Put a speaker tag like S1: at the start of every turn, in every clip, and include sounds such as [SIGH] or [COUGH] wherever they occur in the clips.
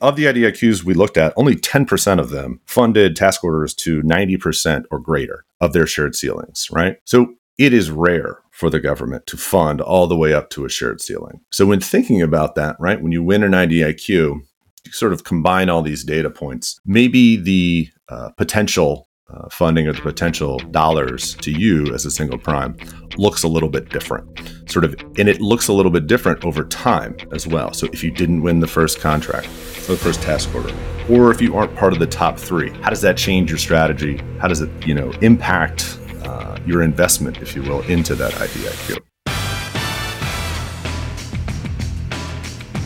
S1: Of the IDIQs we looked at, only 10% of them funded task orders to 90% or greater of their shared ceilings, right? So it is rare for the government to fund all the way up to a shared ceiling. So when thinking about that, right, when you win an IDIQ, you sort of combine all these data points. Maybe the uh, potential uh, funding or the potential dollars to you as a single prime looks a little bit different. Sort of and it looks a little bit different over time as well. So if you didn't win the first contract or the first task order or if you aren't part of the top three how does that change your strategy? How does it you know impact uh, your investment if you will into that idiq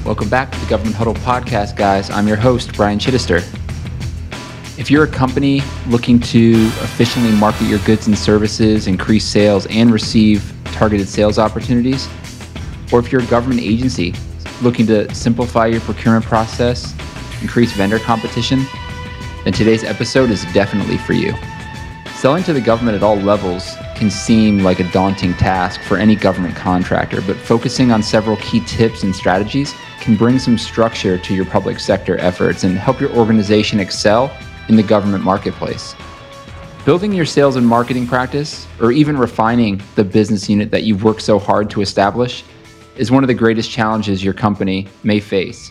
S2: welcome back to the government huddle podcast guys. I'm your host brian chittister if you're a company looking to efficiently market your goods and services, increase sales, and receive targeted sales opportunities, or if you're a government agency looking to simplify your procurement process, increase vendor competition, then today's episode is definitely for you. Selling to the government at all levels can seem like a daunting task for any government contractor, but focusing on several key tips and strategies can bring some structure to your public sector efforts and help your organization excel in the government marketplace. Building your sales and marketing practice, or even refining the business unit that you've worked so hard to establish, is one of the greatest challenges your company may face.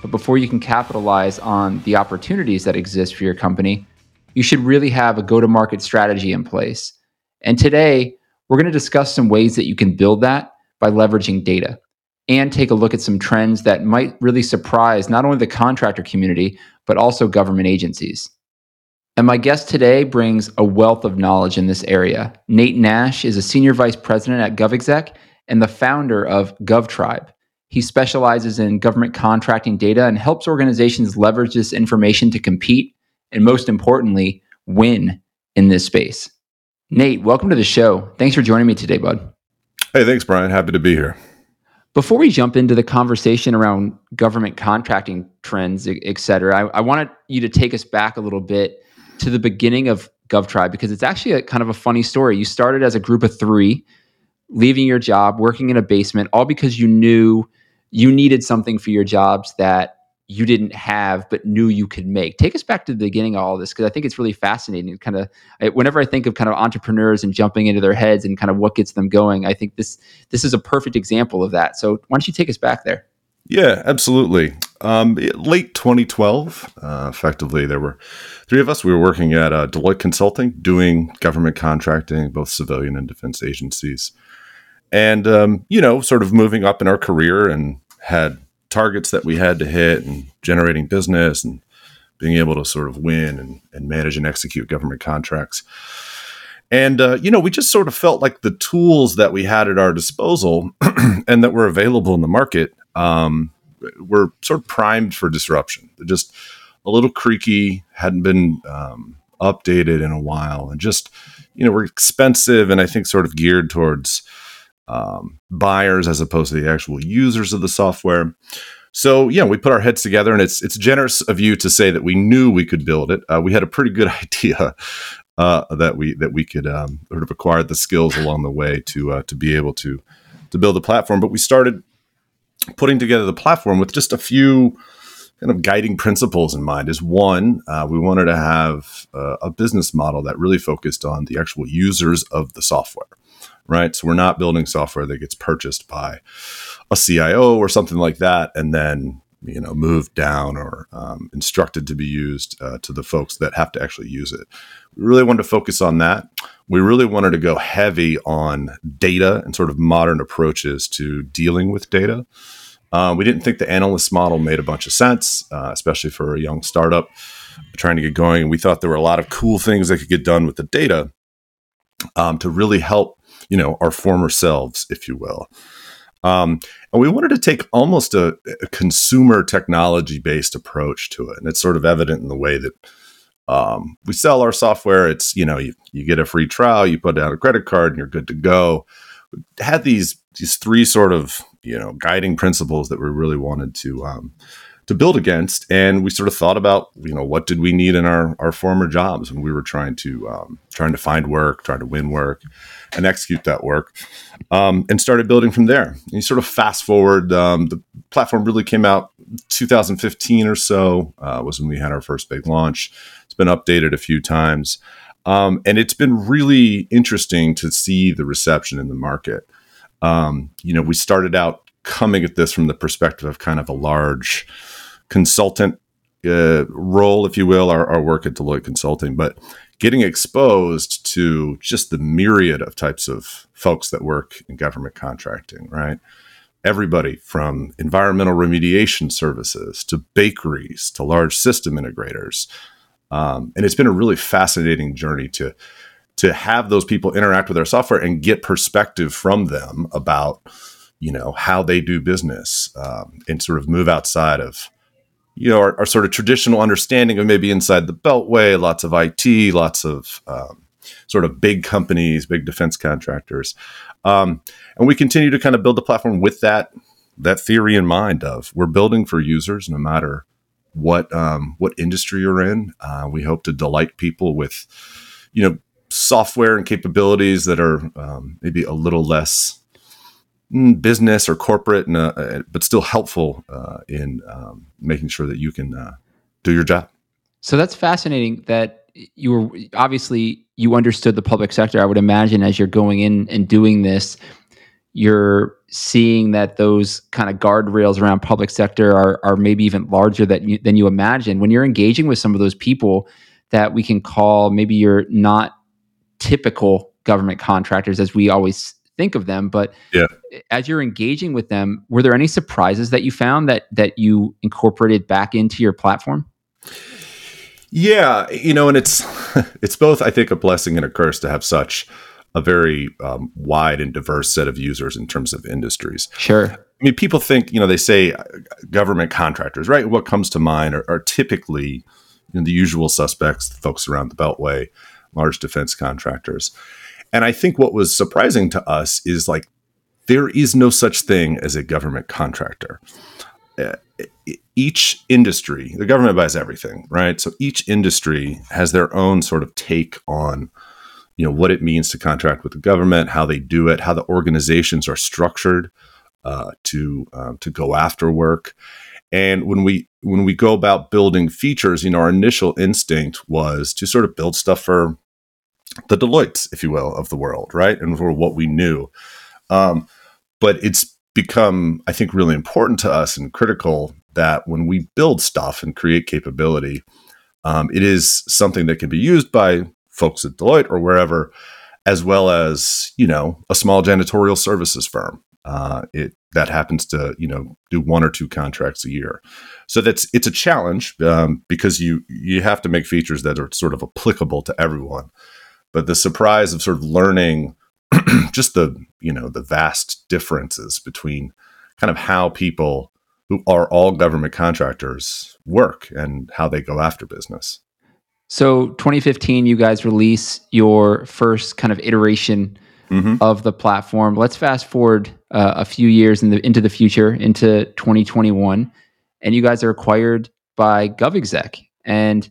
S2: But before you can capitalize on the opportunities that exist for your company, you should really have a go to market strategy in place. And today, we're going to discuss some ways that you can build that by leveraging data and take a look at some trends that might really surprise not only the contractor community, but also government agencies. And my guest today brings a wealth of knowledge in this area. Nate Nash is a senior vice president at GovExec and the founder of GovTribe. He specializes in government contracting data and helps organizations leverage this information to compete and, most importantly, win in this space. Nate, welcome to the show. Thanks for joining me today, bud.
S1: Hey, thanks, Brian. Happy to be here.
S2: Before we jump into the conversation around government contracting trends, et cetera, I, I wanted you to take us back a little bit to the beginning of GovTribe because it's actually a kind of a funny story. You started as a group of three, leaving your job, working in a basement, all because you knew you needed something for your jobs that you didn't have but knew you could make. Take us back to the beginning of all this because I think it's really fascinating. Kind of whenever I think of kind of entrepreneurs and jumping into their heads and kind of what gets them going, I think this this is a perfect example of that. So why don't you take us back there?
S1: Yeah, absolutely. Um, late 2012, uh, effectively, there were three of us. We were working at uh, Deloitte Consulting, doing government contracting, both civilian and defense agencies, and um, you know, sort of moving up in our career and had targets that we had to hit and generating business and being able to sort of win and, and manage and execute government contracts. And, uh, you know, we just sort of felt like the tools that we had at our disposal [CLEARS THROAT] and that were available in the market um, were sort of primed for disruption. They're just a little creaky, hadn't been um, updated in a while, and just, you know, were expensive and I think sort of geared towards um, buyers as opposed to the actual users of the software. So yeah, we put our heads together, and it's it's generous of you to say that we knew we could build it. Uh, we had a pretty good [LAUGHS] idea uh, that we that we could um, sort of acquire the skills along the way to uh, to be able to to build the platform. But we started putting together the platform with just a few kind of guiding principles in mind. Is one, uh, we wanted to have uh, a business model that really focused on the actual users of the software right? So we're not building software that gets purchased by a CIO or something like that, and then you know moved down or um, instructed to be used uh, to the folks that have to actually use it. We really wanted to focus on that. We really wanted to go heavy on data and sort of modern approaches to dealing with data. Uh, we didn't think the analyst model made a bunch of sense, uh, especially for a young startup trying to get going. We thought there were a lot of cool things that could get done with the data um, to really help you know, our former selves, if you will. Um, and we wanted to take almost a, a consumer technology based approach to it. And it's sort of evident in the way that um, we sell our software. It's, you know, you, you get a free trial, you put down a credit card and you're good to go. We had these, these three sort of, you know, guiding principles that we really wanted to, um, to build against. And we sort of thought about, you know, what did we need in our, our former jobs when we were trying to, um, trying to find work, trying to win work and execute that work um, and started building from there. And you sort of fast forward, um, the platform really came out 2015 or so uh, was when we had our first big launch. It's been updated a few times. Um, and it's been really interesting to see the reception in the market. Um, you know, we started out coming at this from the perspective of kind of a large consultant uh, role, if you will, our, our, work at Deloitte Consulting, but getting exposed to just the myriad of types of folks that work in government contracting, right? Everybody from environmental remediation services to bakeries to large system integrators. Um, and it's been a really fascinating journey to to have those people interact with our software and get perspective from them about you know how they do business um, and sort of move outside of you know our, our, sort of traditional understanding of maybe inside the beltway lots of it lots of um, sort of big companies big defense contractors. Um, and we continue to kind of build the platform with that that theory in mind of we're building for users no matter what um, what industry you're in. Uh, we hope to delight people with you know software and capabilities that are um, maybe a little less business or corporate, and, uh, uh, but still helpful uh, in um, making sure that you can uh, do your job.
S2: So that's fascinating. That you were obviously you understood the public sector. I would imagine as you're going in and doing this, you're seeing that those kind of guardrails around public sector are are maybe even larger than you, than you imagine. When you're engaging with some of those people that we can call maybe you're not typical government contractors as we always think of them but
S1: yeah.
S2: as you're engaging with them were there any surprises that you found that that you incorporated back into your platform?
S1: Yeah you know and it's [LAUGHS] it's both i think a blessing and a curse to have such a very um, wide and diverse set of users in terms of industries.
S2: Sure.
S1: I mean people think you know they say uh, government contractors right? What comes to mind are, are typically you know, the usual suspects the folks around the beltway large defense contractors and I think what was surprising to us is like there is no such thing as a government contractor. Uh, each industry, the government buys everything, right? So each industry has their own sort of take on you know what it means to contract with the government, how they do it, how the organizations are structured uh, to uh, to go after work. And when we when we go about building features, you know, our initial instinct was to sort of build stuff for the Deloittes, if you will, of the world, right? And for what we knew. Um, but it's become, I think, really important to us and critical that when we build stuff and create capability, um, it is something that can be used by folks at Deloitte or wherever, as well as you know a small janitorial services firm. Uh, it that happens to you know do one or two contracts a year. So that's it's a challenge um, because you you have to make features that are sort of applicable to everyone but the surprise of sort of learning [CLEARS THROAT] just the you know the vast differences between kind of how people who are all government contractors work and how they go after business.
S2: So 2015 you guys release your first kind of iteration mm-hmm. of the platform. Let's fast forward uh, a few years in the, into the future into 2021 and you guys are acquired by GovExec and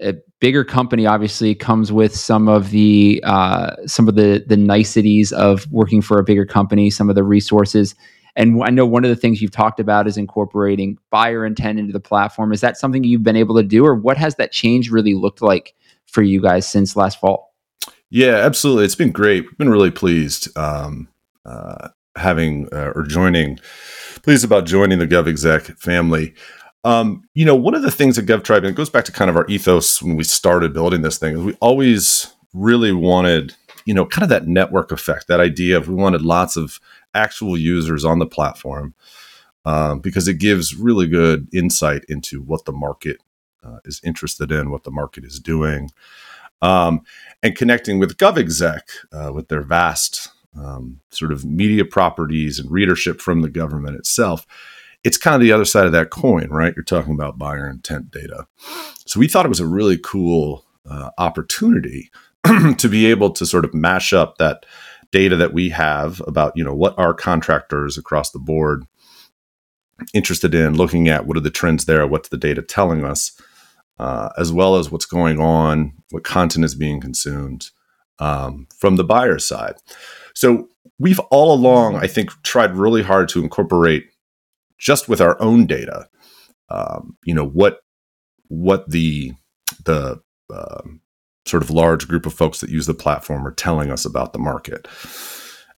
S2: a bigger company obviously comes with some of the uh, some of the the niceties of working for a bigger company, some of the resources. And I know one of the things you've talked about is incorporating buyer intent into the platform. Is that something you've been able to do, or what has that change really looked like for you guys since last fall?
S1: Yeah, absolutely. It's been great. We've been really pleased um, uh, having uh, or joining, pleased about joining the GovExec family. Um, you know, one of the things at GovTribe, and it goes back to kind of our ethos when we started building this thing, is we always really wanted, you know, kind of that network effect, that idea of we wanted lots of actual users on the platform um, because it gives really good insight into what the market uh, is interested in, what the market is doing, um, and connecting with GovExec uh, with their vast um, sort of media properties and readership from the government itself, it's kind of the other side of that coin, right? You're talking about buyer intent data. So we thought it was a really cool uh, opportunity [CLEARS THROAT] to be able to sort of mash up that data that we have about, you know, what our contractors across the board interested in looking at what are the trends there, what's the data telling us, uh, as well as what's going on, what content is being consumed um, from the buyer side. So we've all along, I think, tried really hard to incorporate just with our own data, um, you know, what what the the um, sort of large group of folks that use the platform are telling us about the market.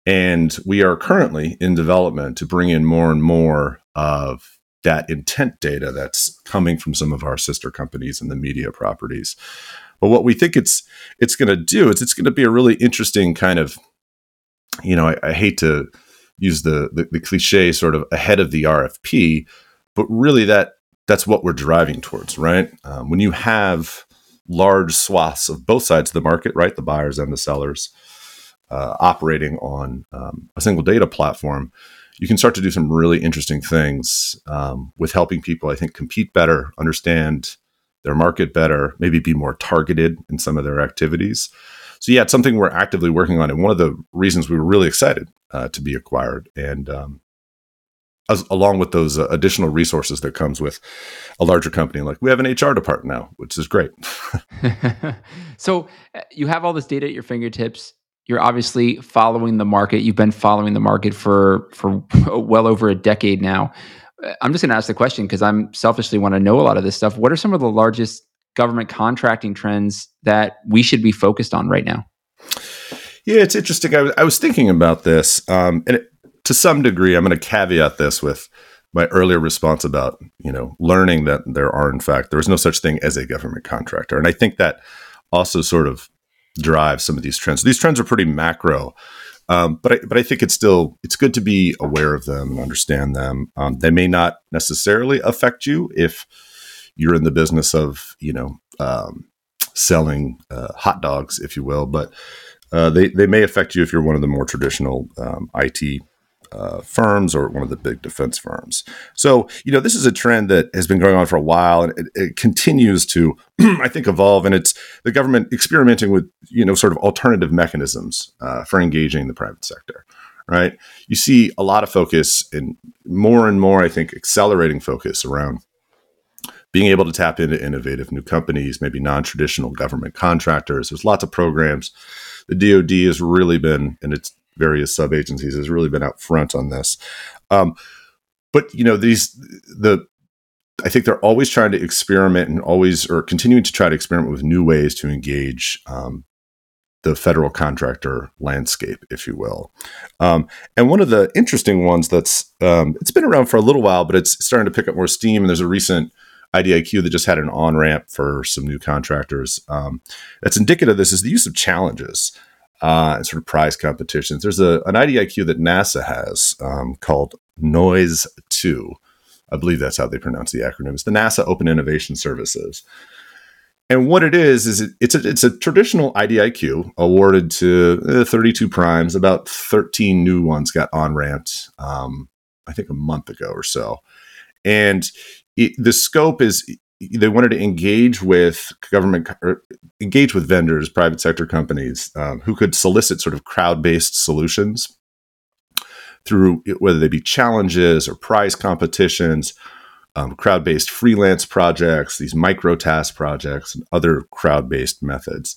S1: And we are currently in development to bring in more and more of that intent data that's coming from some of our sister companies and the media properties. But what we think it's it's going to do is it's going to be a really interesting kind of, you know, I, I hate to use the, the the cliche sort of ahead of the RFP, but really that that's what we're driving towards, right? Um, when you have large swaths of both sides of the market, right, the buyers and the sellers, uh, operating on um, a single data platform, you can start to do some really interesting things um, with helping people, I think, compete better, understand their market better, maybe be more targeted in some of their activities. So, yeah, it's something we're actively working on. And one of the reasons we were really excited uh, to be acquired. And um, as, along with those uh, additional resources that comes with a larger company, like we have an HR department now, which is great. [LAUGHS]
S2: so, uh, you have all this data at your fingertips you're obviously following the market. You've been following the market for for [LAUGHS] well over a decade now. Uh, I'm just going to ask the question because I'm selfishly want to know a lot of this stuff. What are some of the largest government contracting trends that we should be focused on right now?
S1: Yeah, it's interesting. I was, I was thinking about this, um, and it, to some degree, I'm going to caveat this with my earlier response about you know learning that there are in fact there is no such thing as a government contractor, and I think that also sort of drives some of these trends. These trends are pretty macro, um, but I, but I think it's still it's good to be aware of them and understand them. Um, they may not necessarily affect you if you're in the business of you know um, selling uh, hot dogs, if you will, but uh, they they may affect you if you're one of the more traditional um, IT uh, firms or one of the big defense firms. So, you know, this is a trend that has been going on for a while and it, it continues to, [CLEARS THROAT] I think, evolve. And it's the government experimenting with, you know, sort of alternative mechanisms uh, for engaging the private sector, right? You see a lot of focus and more and more, I think, accelerating focus around being able to tap into innovative new companies, maybe non traditional government contractors. There's lots of programs. The DoD has really been, and it's various sub agencies has really been out front on this. Um, but you know these the I think they're always trying to experiment and always or continuing to try to experiment with new ways to engage um, the federal contractor landscape, if you will. Um, and one of the interesting ones that's um, it's been around for a little while, but it's starting to pick up more steam. And there's a recent IDIQ that just had an on ramp for some new contractors. Um, that's indicative of this is the use of challenges uh, and sort of prize competitions. There's a an IDIQ that NASA has um, called Noise Two. I believe that's how they pronounce the acronym. It's the NASA Open Innovation Services. And what it is is it, it's a it's a traditional IDIQ awarded to uh, 32 primes. About 13 new ones got on ramped, um, I think a month ago or so. And the scope is they wanted to engage with government engage with vendors private sector companies um, who could solicit sort of crowd-based solutions through whether they be challenges or prize competitions um, crowd-based freelance projects these micro task projects and other crowd-based methods.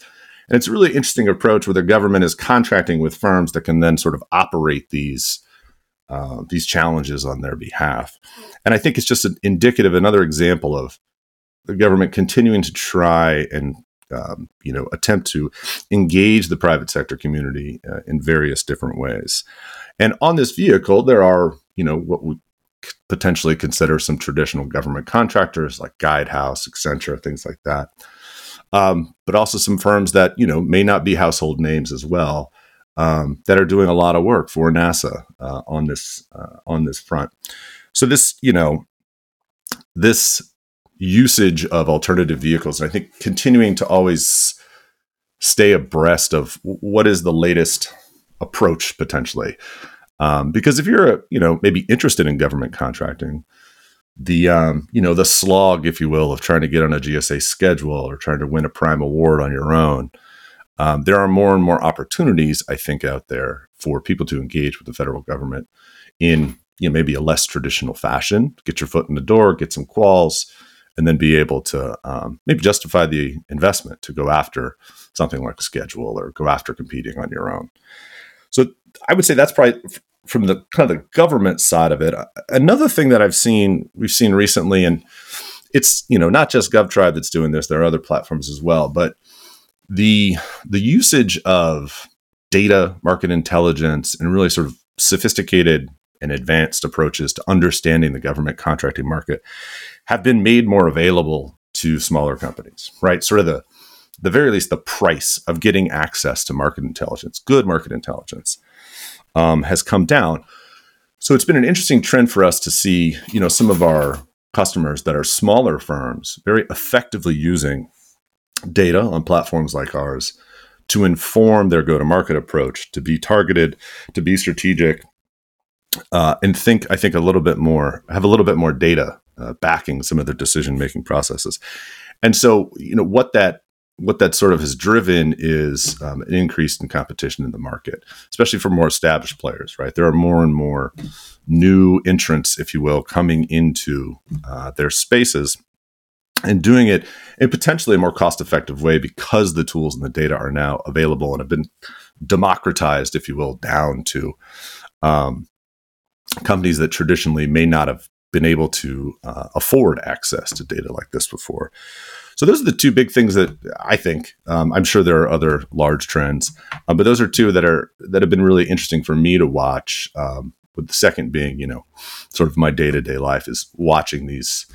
S1: And it's a really interesting approach where the government is contracting with firms that can then sort of operate these uh, these challenges on their behalf. And I think it's just an indicative, another example of the government continuing to try and um, you know attempt to engage the private sector community uh, in various different ways. And on this vehicle, there are you know what we potentially consider some traditional government contractors like Guidehouse, Accenture, things like that. Um, but also some firms that you know may not be household names as well um, that are doing a lot of work for NASA uh, on this uh, on this front. So this you know this usage of alternative vehicles. I think continuing to always stay abreast of what is the latest approach potentially. Um, because if you're, a, you know, maybe interested in government contracting, the um, you know the slog, if you will, of trying to get on a GSA schedule or trying to win a prime award on your own, um, there are more and more opportunities, I think, out there for people to engage with the federal government in you know maybe a less traditional fashion. Get your foot in the door, get some quals, and then be able to um, maybe justify the investment to go after something like a schedule or go after competing on your own. So I would say that's probably from the kind of the government side of it. Another thing that I've seen, we've seen recently, and it's you know not just GovTribe that's doing this. There are other platforms as well, but the the usage of data, market intelligence, and really sort of sophisticated and advanced approaches to understanding the government contracting market have been made more available to smaller companies, right? Sort of the the very least the price of getting access to market intelligence, good market intelligence, um, has come down. So it's been an interesting trend for us to see, you know, some of our customers that are smaller firms very effectively using data on platforms like ours to inform their go-to-market approach, to be targeted, to be strategic, uh, and think. I think a little bit more, have a little bit more data uh, backing some of their decision making processes. And so, you know, what that what that sort of has driven is um, an increase in competition in the market, especially for more established players. Right, there are more and more new entrants, if you will, coming into uh, their spaces and doing it in potentially a more cost-effective way because the tools and the data are now available and have been democratized, if you will, down to um, companies that traditionally may not have been able to uh, afford access to data like this before. So those are the two big things that I think. Um, I'm sure there are other large trends, um, but those are two that are that have been really interesting for me to watch. Um, with the second being, you know, sort of my day to day life is watching these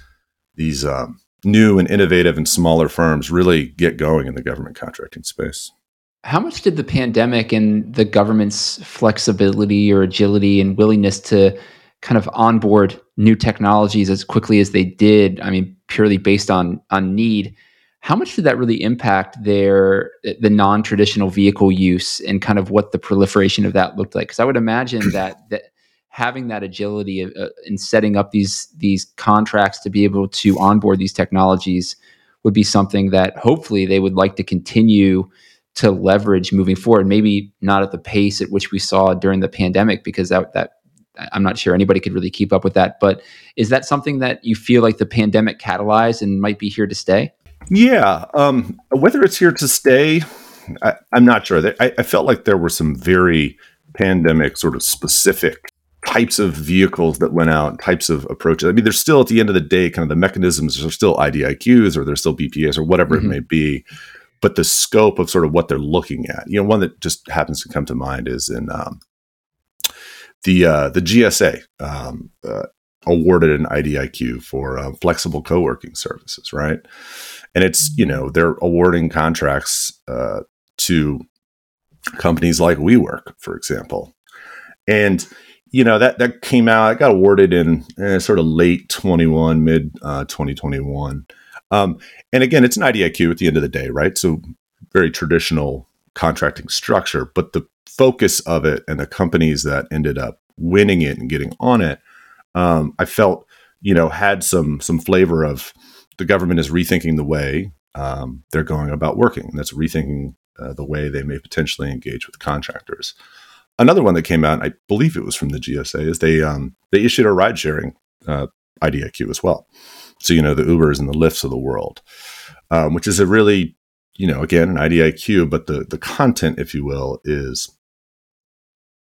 S1: these um, new and innovative and smaller firms really get going in the government contracting space.
S2: How much did the pandemic and the government's flexibility or agility and willingness to kind of onboard new technologies as quickly as they did, I mean, purely based on on need, how much did that really impact their the non-traditional vehicle use and kind of what the proliferation of that looked like? Because I would imagine [CLEARS THROAT] that that having that agility uh, in setting up these these contracts to be able to onboard these technologies would be something that hopefully they would like to continue to leverage moving forward. Maybe not at the pace at which we saw during the pandemic, because that that I'm not sure anybody could really keep up with that. But is that something that you feel like the pandemic catalyzed and might be here to stay?
S1: Yeah, um, whether it's here to stay, I, am not sure. I, I felt like there were some very pandemic sort of specific types of vehicles that went out, types of approaches. I mean, there's still at the end of the day, kind of the mechanisms are still IDIQs or they're still BPAs or whatever mm-hmm. it may be but the scope of sort of what they're looking at. You know, one that just happens to come to mind is in um, the uh, the GSA um, uh, awarded an IDIQ for uh, flexible co-working services, right? And it's you know they're awarding contracts uh, to companies like WeWork, for example, and you know that that came out. It got awarded in eh, sort of late twenty one, mid uh, twenty twenty one. Um, and again, it's an IDIQ at the end of the day, right? So very traditional contracting structure, but the focus of it and the companies that ended up winning it and getting on it, um, I felt, you know, had some some flavor of the government is rethinking the way um, they're going about working. And that's rethinking uh, the way they may potentially engage with contractors. Another one that came out, I believe it was from the GSA, is they um, they issued a ride sharing uh, IDIQ as well. So, you know, the Ubers and the Lyfts of the world, um, which is a really, you know, again, an IDIQ, but the, the content, if you will, is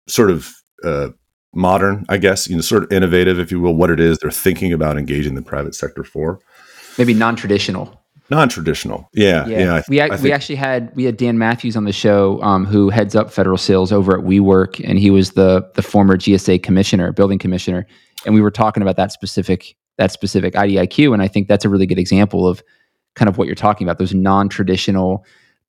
S1: sort of uh, modern, I guess, you know, sort of innovative, if you will, what it is they're thinking about engaging the private sector for.
S2: Maybe non traditional
S1: non-traditional yeah yeah, yeah
S2: we, we actually had we had dan mathews on the show um, who heads up federal sales over at WeWork and he was the the former gsa commissioner building commissioner and we were talking about that specific that specific IDIQ. And I think that's a really good example of kind of what you're talking about, those non-traditional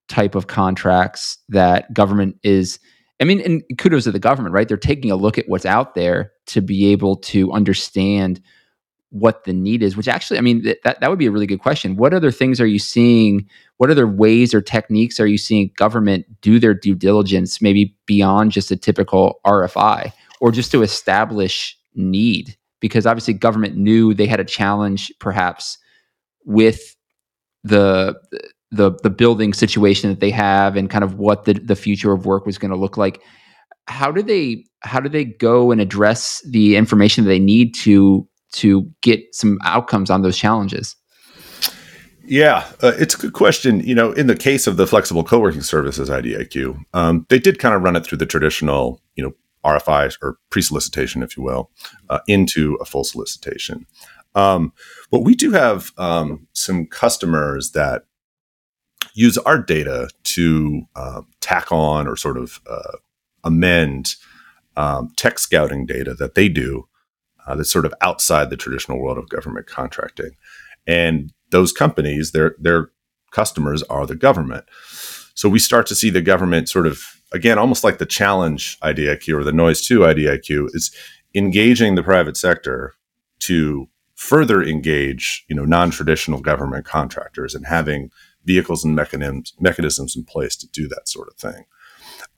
S2: type of contracts that government is I mean, and kudos to the government, right? They're taking a look at what's out there to be able to understand what the need is which actually i mean th- that, that would be a really good question. What other things are you seeing? What other ways or techniques are you seeing government do their due diligence maybe beyond just a typical rfi or just to establish need? Because obviously government knew they had a challenge perhaps with the the the building situation that they have and kind of what the, the future of work was going to look like. How do they how do they go and address the information that they need to to get some outcomes on those challenges
S1: yeah, uh, it's a good question. You know, in the case of the flexible co-working services IDIQ, um, they did kind of run it through the traditional, you know, RFI or pre-solicitation, if you will, uh, into a full solicitation. Um, but we do have um, some customers that use our data to uh, tack on or sort of uh, amend um, tech scouting data that they do uh, that's sort of outside the traditional world of government contracting. And those companies, their their customers are the government. So we start to see the government sort of again, almost like the challenge IDIQ or the noise two IDIQ is engaging the private sector to further engage, you know, non-traditional government contractors and having vehicles and mechanisms mechanisms in place to do that sort of thing.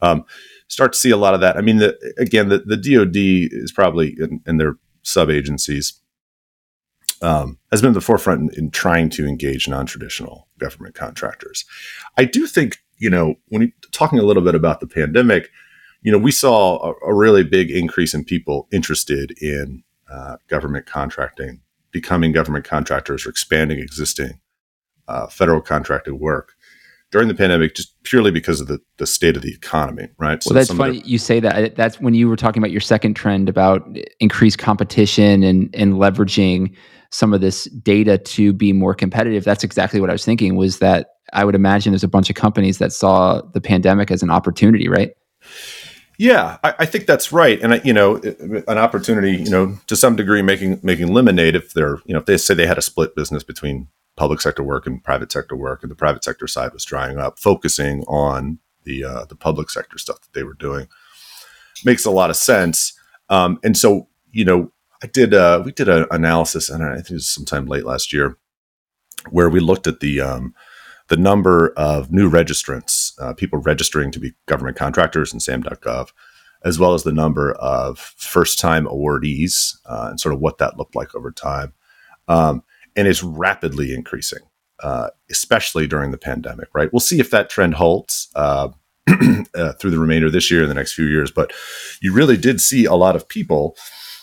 S1: Um, start to see a lot of that. I mean, the, again, the, the DoD is probably in, in their sub agencies um, has been at the forefront in, in trying to engage non-traditional government contractors. I do think, you know, when you, talking a little bit about the pandemic, you know, we saw a, a really big increase in people interested in uh, government contracting, becoming government contractors, or expanding existing uh, federal contracted work during the pandemic just purely because of the, the state of the economy, right?
S2: Well, so that's funny the, you say that. That's when you were talking about your second trend about increased competition and and leveraging some of this data to be more competitive. That's exactly what I was thinking. Was that I would imagine there's a bunch of companies that saw the pandemic as an opportunity, right?
S1: Yeah, I, I, think that's right, and you know, an opportunity, you know, to some degree, making making lemonade if they're, you know, if they say they had a split business between public sector work and private sector work, and the private sector side was drying up, focusing on the uh, the public sector stuff that they were doing, makes a lot of sense. Um, and so, you know, I did uh, we did an analysis, and I think it was sometime late last year, where we looked at the um, the number of new registrants, uh, people registering to be government contractors in SAM.gov, as well as the number of first time awardees uh, and sort of what that looked like over time. Um, and it's rapidly increasing, uh, especially during the pandemic, right? We'll see if that trend holds. Uh, [CLEARS THROAT] uh, through the remainder of this year and the next few years, but you really did see a lot of people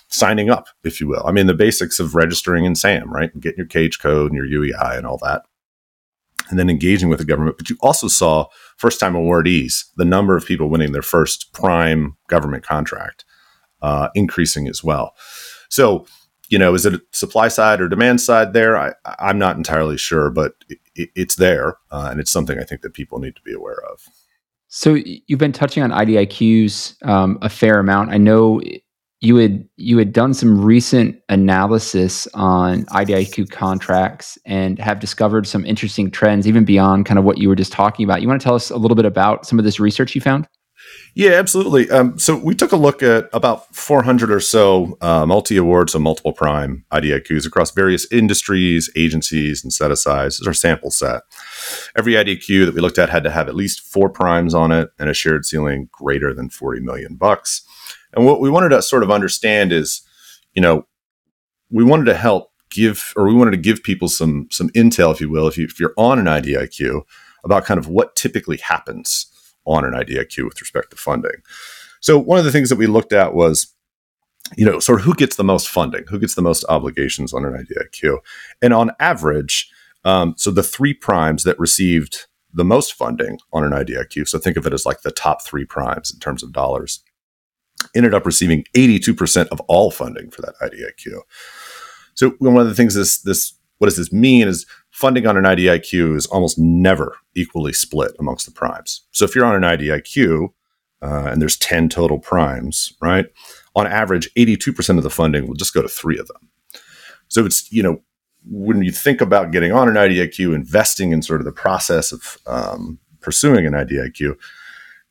S1: signing up, if you will. I mean, the basics of registering in SAM, right? And Getting your cage code and your UEI and all that and then engaging with the government. But you also saw first time awardees, the number of people winning their first prime government contract uh, increasing as well. So, you know, is it supply side or demand side there? I, am not entirely sure, but it, it's there. Uh, and it's something I think that people need to be aware of.
S2: So you've been touching on IDIQs um, a fair amount. I know you had you had done some recent analysis on IDIQ contracts and have discovered some interesting trends, even beyond kind of what you were just talking about. You want to tell us a little bit about some of this research you found?
S1: Yeah, absolutely. Um, so we took a look at about 400 or so uh, multi awards and multiple prime IDIQs across various industries, agencies, and set asides. This is our sample set. Every IDIQ that we looked at had to have at least four primes on it and a shared ceiling greater than 40 million bucks. And what we wanted to sort of understand is, you know, we wanted to help give, or we wanted to give people some some intel, if you will, if, you, if you're on an IDIQ, about kind of what typically happens on an IDIQ with respect to funding. So one of the things that we looked at was, you know, sort of who gets the most funding, who gets the most obligations on an IDIQ, and on average, um, so the three primes that received the most funding on an IDIQ. So think of it as like the top three primes in terms of dollars ended up receiving 82% of all funding for that IDIQ. So one of the things this this what does this mean is funding on an IDIQ is almost never equally split amongst the primes. So if you're on an IDIQ uh, and there's 10 total primes, right? On average, 82% of the funding will just go to three of them. So it's, you know, when you think about getting on an IDIQ, investing in sort of the process of um, pursuing an IDIQ,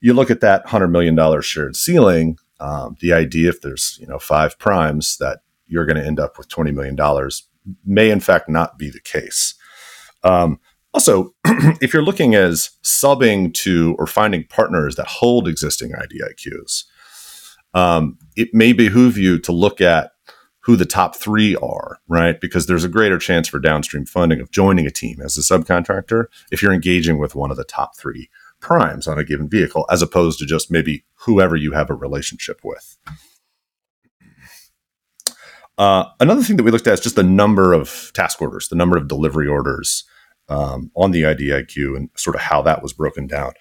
S1: you look at that $100 million shared ceiling um, the idea if there's you know five primes that you're going to end up with $20 million may in fact not be the case. Um, also, [CLEARS THROAT] if you're looking as subbing to or finding partners that hold existing IDIQs, um, it may behoove you to look at who the top three are, right? Because there's a greater chance for downstream funding of joining a team as a subcontractor if you're engaging with one of the top three primes on a given vehicle, as opposed to just maybe whoever you have a relationship with. Uh, another thing that we looked at is just the number of task orders, the number of delivery orders um, on the IDIQ, and sort of how that was broken down.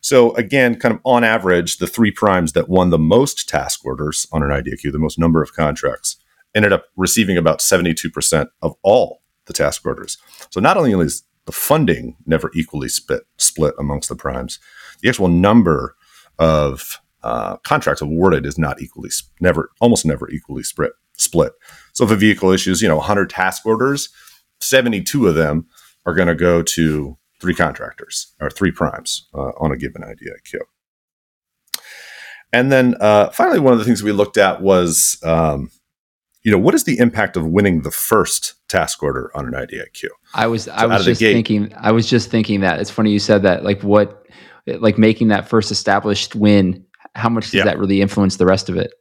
S1: So again, kind of on average, the three primes that won the most task orders on an IDIQ, the most number of contracts, ended up receiving about 72% of all the task orders. So not only is the funding never equally split, split amongst the primes, the actual number of uh, contracts awarded is not equally, never, almost never equally split. Split. So if a vehicle issues, you know, 100 task orders, 72 of them are going to go to three contractors or three primes uh, on a given IDIQ. And then uh, finally, one of the things we looked at was um, you know, what is the impact of winning the first task order on an IDIQ?
S2: I was, so I was just thinking, I was just thinking that it's funny you said that. Like, what, like making that first established win, how much does yeah. that really influence the rest of it?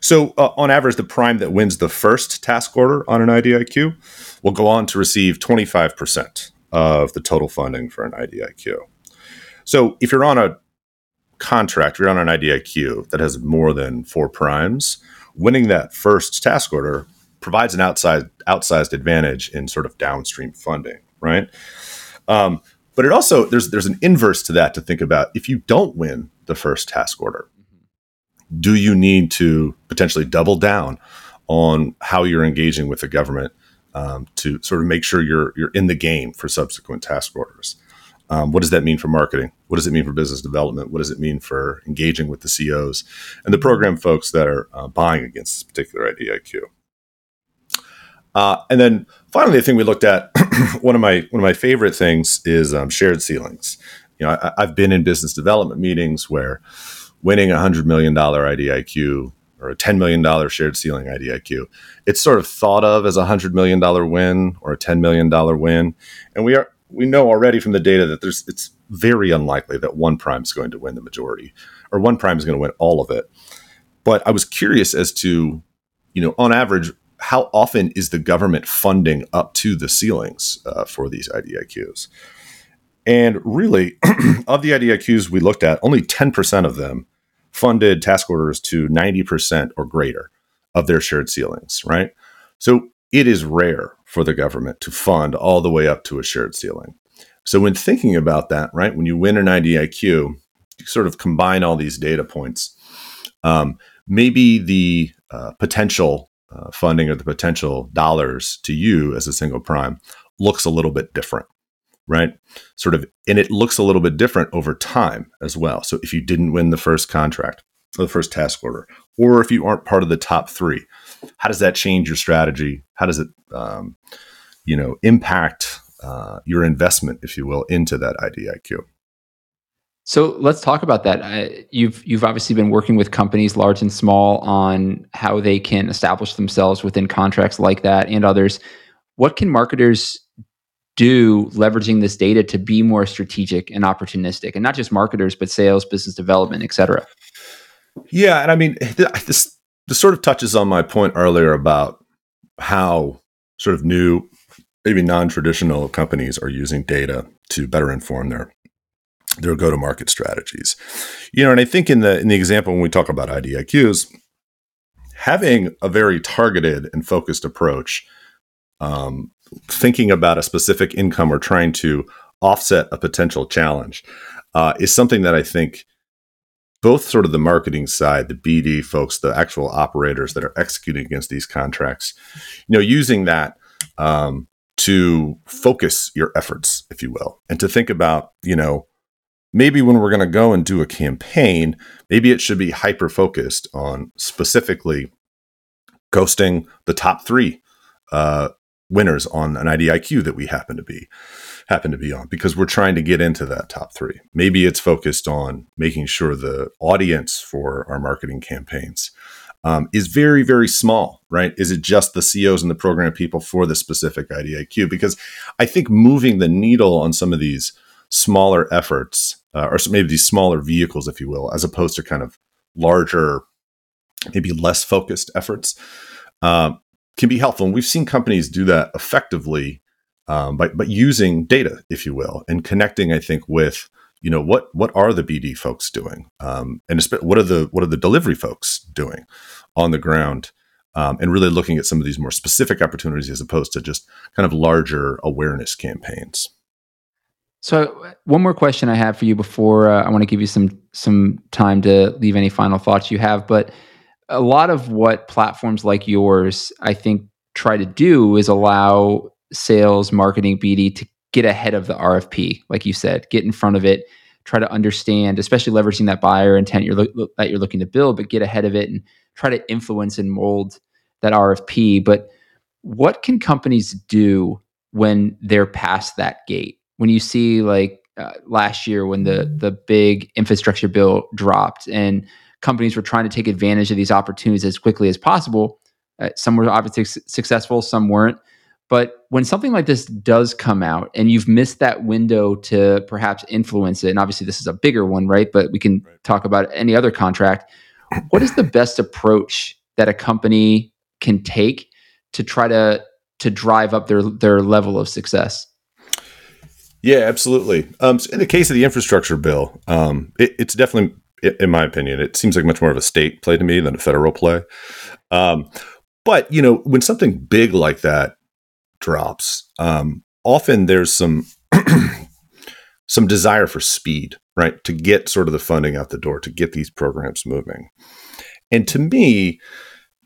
S1: So, uh, on average, the prime that wins the first task order on an IDIQ will go on to receive 25% of the total funding for an IDIQ. So, if you're on a contract, you're on an IDIQ that has more than four primes, winning that first task order provides an outside outsized advantage in sort of downstream funding, right? Um, but it also there's there's an inverse to that to think about. If you don't win the first task order, do you need to potentially double down on how you're engaging with the government um, to sort of make sure you're you're in the game for subsequent task orders? Um, what does that mean for marketing? What does it mean for business development? What does it mean for engaging with the COs and the program folks that are uh, buying against this particular IDIQ? Uh, and then finally, the thing we looked at, [CLEARS THROAT] one of my one of my favorite things is um, shared ceilings. You know, I, have been in business development meetings where winning a hundred million dollar IDIQ or a $10 million shared ceiling IDIQ. It's sort of thought of as a $100 million win or a $10 million win. And we are we know already from the data that there's it's very unlikely that one prime is going to win the majority or one prime is going to win all of it. But I was curious as to, you know, on average, how often is the government funding up to the ceilings uh, for these IDIQs? And really, [CLEARS THROAT] of the IDIQs we looked at, only 10% of them funded task orders to 90% or greater of their shared ceilings, right? So it is rare for the government to fund all the way up to a shared ceiling. So when thinking about that, right, when you win an IDIQ, you sort of combine all these data points. Um, maybe the uh, potential uh, funding or the potential dollars to you as a single prime looks a little bit different, right? Sort of, and it looks a little bit different over time as well. So if you didn't win the first contract or the first task order, or if you aren't part of the top three, how does that change your strategy? How does it, um, you know, impact uh, your investment, if you will, into that IDIQ?
S2: So let's talk about that. Uh, you've you've obviously been working with companies, large and small, on how they can establish themselves within contracts like that and others. What can marketers do leveraging this data to be more strategic and opportunistic, and not just marketers, but sales, business development, et cetera?
S1: Yeah, and I mean [LAUGHS] this this sort of touches on my point earlier about how sort of new, maybe non-traditional companies are using data to better inform their their go-to-market strategies. You know, and I think in the in the example when we talk about IDIQs, having a very targeted and focused approach, um, thinking about a specific income or trying to offset a potential challenge, uh, is something that I think both sort of the marketing side, the BD folks, the actual operators that are executing against these contracts, you know, using that um, to focus your efforts, if you will, and to think about, you know, maybe when we're going to go and do a campaign, maybe it should be hyper focused on specifically ghosting the top three uh, winners on an IDIQ that we happen to be happen to be on because we're trying to get into that top three. Maybe it's focused on making sure the audience for our marketing campaigns um, is very, very small, right? Is it just the CEOs and the program people for the specific IDIQ? Because I think moving the needle on some of these smaller efforts, uh, or maybe these smaller vehicles, if you will, as opposed to kind of larger, maybe less focused efforts, uh, can be helpful. And we've seen companies do that effectively um, by, by using data, if you will, and connecting, I think, with you know what what are the BD folks doing, um, and what are the what are the delivery folks doing on the ground, um, and really looking at some of these more specific opportunities as opposed to just kind of larger awareness campaigns.
S2: So, one more question I have for you before uh, I want to give you some some time to leave any final thoughts you have. But a lot of what platforms like yours, I think, try to do is allow sales, marketing, BD to get ahead of the RFP, like you said, get in front of it, try to understand, especially leveraging that buyer intent you're lo- that you're looking to build, but get ahead of it and try to influence and mold that RFP. But what can companies do when they're past that gate? When you see like uh, last year when the the big infrastructure bill dropped and companies were trying to take advantage of these opportunities as quickly as possible. Uh, some were obviously su- successful, some weren't. But when something like this does come out and you've missed that window to perhaps influence it, and obviously this is a bigger one, right? But we can right. talk about any other contract. What is the best approach that a company can take to try to to drive up their their level of success?
S1: Yeah, absolutely. Um, so in the case of the infrastructure bill, um, it, it's definitely, in my opinion, it seems like much more of a state play to me than a federal play. Um, but you know, when something big like that drops, um, often there's some [CLEARS THROAT] some desire for speed, right, to get sort of the funding out the door to get these programs moving. And to me,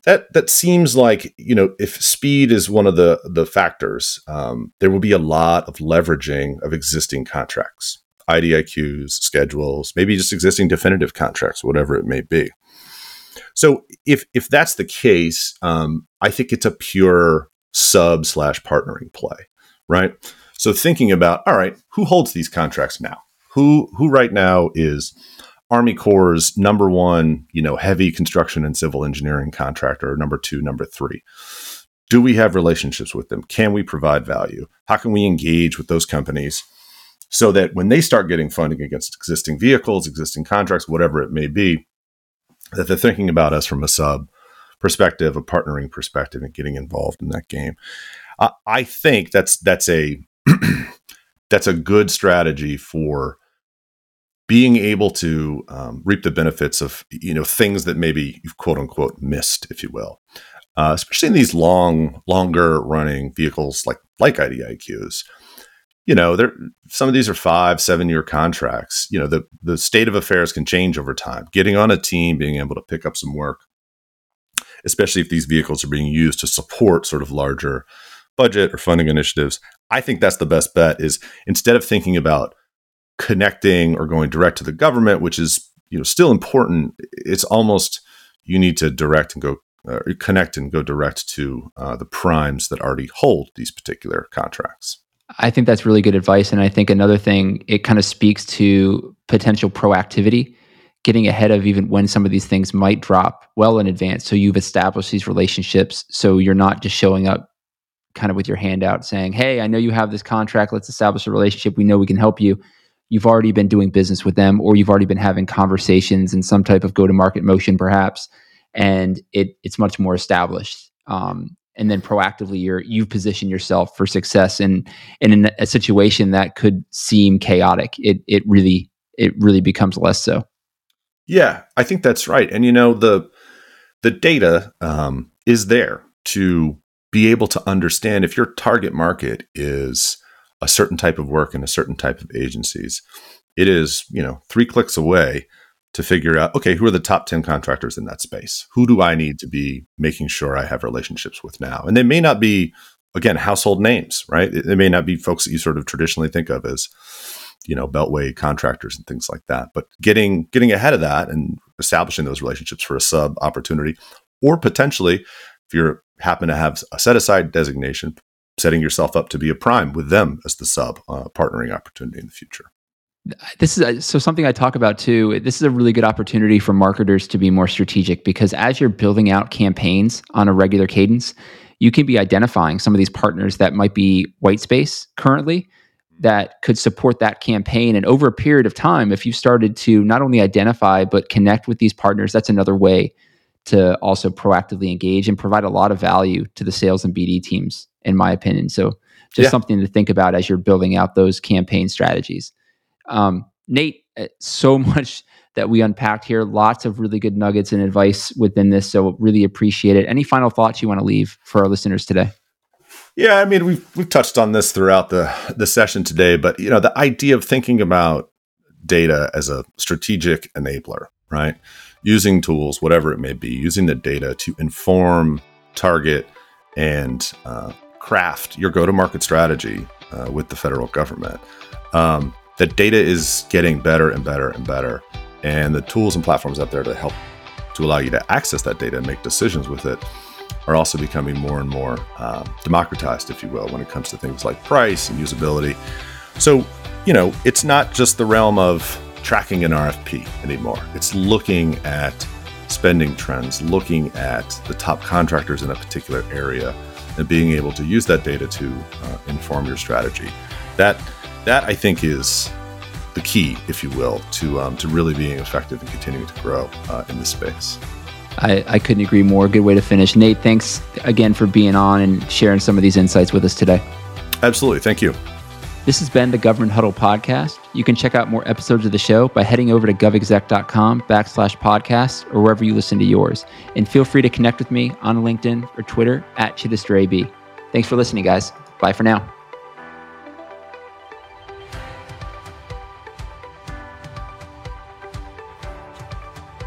S1: that that seems like you know if speed is one of the the factors, um, there will be a lot of leveraging of existing contracts, IDIQs, schedules, maybe just existing definitive contracts, whatever it may be. So if if that's the case, um, I think it's a pure sub slash partnering play, right? So thinking about, all right, who holds these contracts now? Who who right now is Army Corps' number one, you know, heavy construction and civil engineering contractor, number two, number three? Do we have relationships with them? Can we provide value? How can we engage with those companies so that when they start getting funding against existing vehicles, existing contracts, whatever it may be, that they're thinking about us from a sub perspective, a partnering perspective, and getting involved in that game. Uh, I think that's that's a [CLEARS THROAT] that's a good strategy for being able to um, reap the benefits of you know things that maybe you've quote unquote missed, if you will, uh, especially in these long, longer running vehicles like like IDIQs. You know, there some of these are five, seven year contracts. You know, the the state of affairs can change over time. Getting on a team, being able to pick up some work, especially if these vehicles are being used to support sort of larger budget or funding initiatives. I think that's the best bet is instead of thinking about connecting or going direct to the government, which is you know still important, it's almost you need to direct and go uh, connect and go direct to uh, the primes that already hold these particular contracts.
S2: I think that's really good advice. And I think another thing, it kind of speaks to potential proactivity getting ahead of even when some of these things might drop well in advance. So you've established these relationships. So you're not just showing up kind of with your hand out saying, Hey, I know you have this contract. Let's establish a relationship. We know we can help you. You've already been doing business with them, or you've already been having conversations in some type of go to market motion, perhaps. And it, it's much more established. Um, and then proactively you're you've positioned yourself for success in in a situation that could seem chaotic. It it really it really becomes less so.
S1: Yeah, I think that's right. And you know the the data um, is there to be able to understand if your target market is a certain type of work and a certain type of agencies. It is you know three clicks away to figure out okay who are the top 10 contractors in that space? Who do i need to be making sure i have relationships with now? And they may not be again household names right? They may not be folks that you sort of traditionally think of as you know beltway contractors and things like that. But getting getting ahead of that and establishing those relationships for a sub opportunity or potentially if you happen to have a set aside designation setting yourself up to be a prime with them as the sub uh, partnering opportunity in the future
S2: this is so something I talk about too. This is a really good opportunity for marketers to be more strategic because as you're building out campaigns on a regular cadence, you can be identifying some of these partners that might be white space currently that could support that campaign. And over a period of time, if you've started to not only identify but connect with these partners, that's another way to also proactively engage and provide a lot of value to the sales and BD teams, in my opinion. So just yeah. something to think about as you're building out those campaign strategies. Um, Nate, uh, so [LAUGHS] much that we unpacked here. Lots of really good nuggets and advice within this. So really appreciate it. Any final thoughts you want to leave for our listeners today?
S1: Yeah, I mean we've we've touched on this throughout the the session today, but you know the idea of thinking about data as a strategic enabler, right? Using tools, whatever it may be, using the data to inform, target, and uh, craft your go-to-market strategy uh, with the federal government. Um, the data is getting better and better and better, and the tools and platforms out there to help to allow you to access that data and make decisions with it are also becoming more and more uh, democratized, if you will, when it comes to things like price and usability. So, you know, it's not just the realm of tracking an RFP anymore. It's looking at spending trends, looking at the top contractors in a particular area, and being able to use that data to uh, inform your strategy. That that I think is the key, if you will, to um, to really being effective and continuing to grow uh, in this space.
S2: I, I couldn't agree more. Good way to finish. Nate, thanks again for being on and sharing some of these insights with us today.
S1: Absolutely. Thank you.
S2: This has been the Government Huddle podcast. You can check out more episodes of the show by heading over to govexec.com backslash podcast or wherever you listen to yours. And feel free to connect with me on LinkedIn or Twitter at ChittisterAB. Thanks for listening, guys. Bye for now.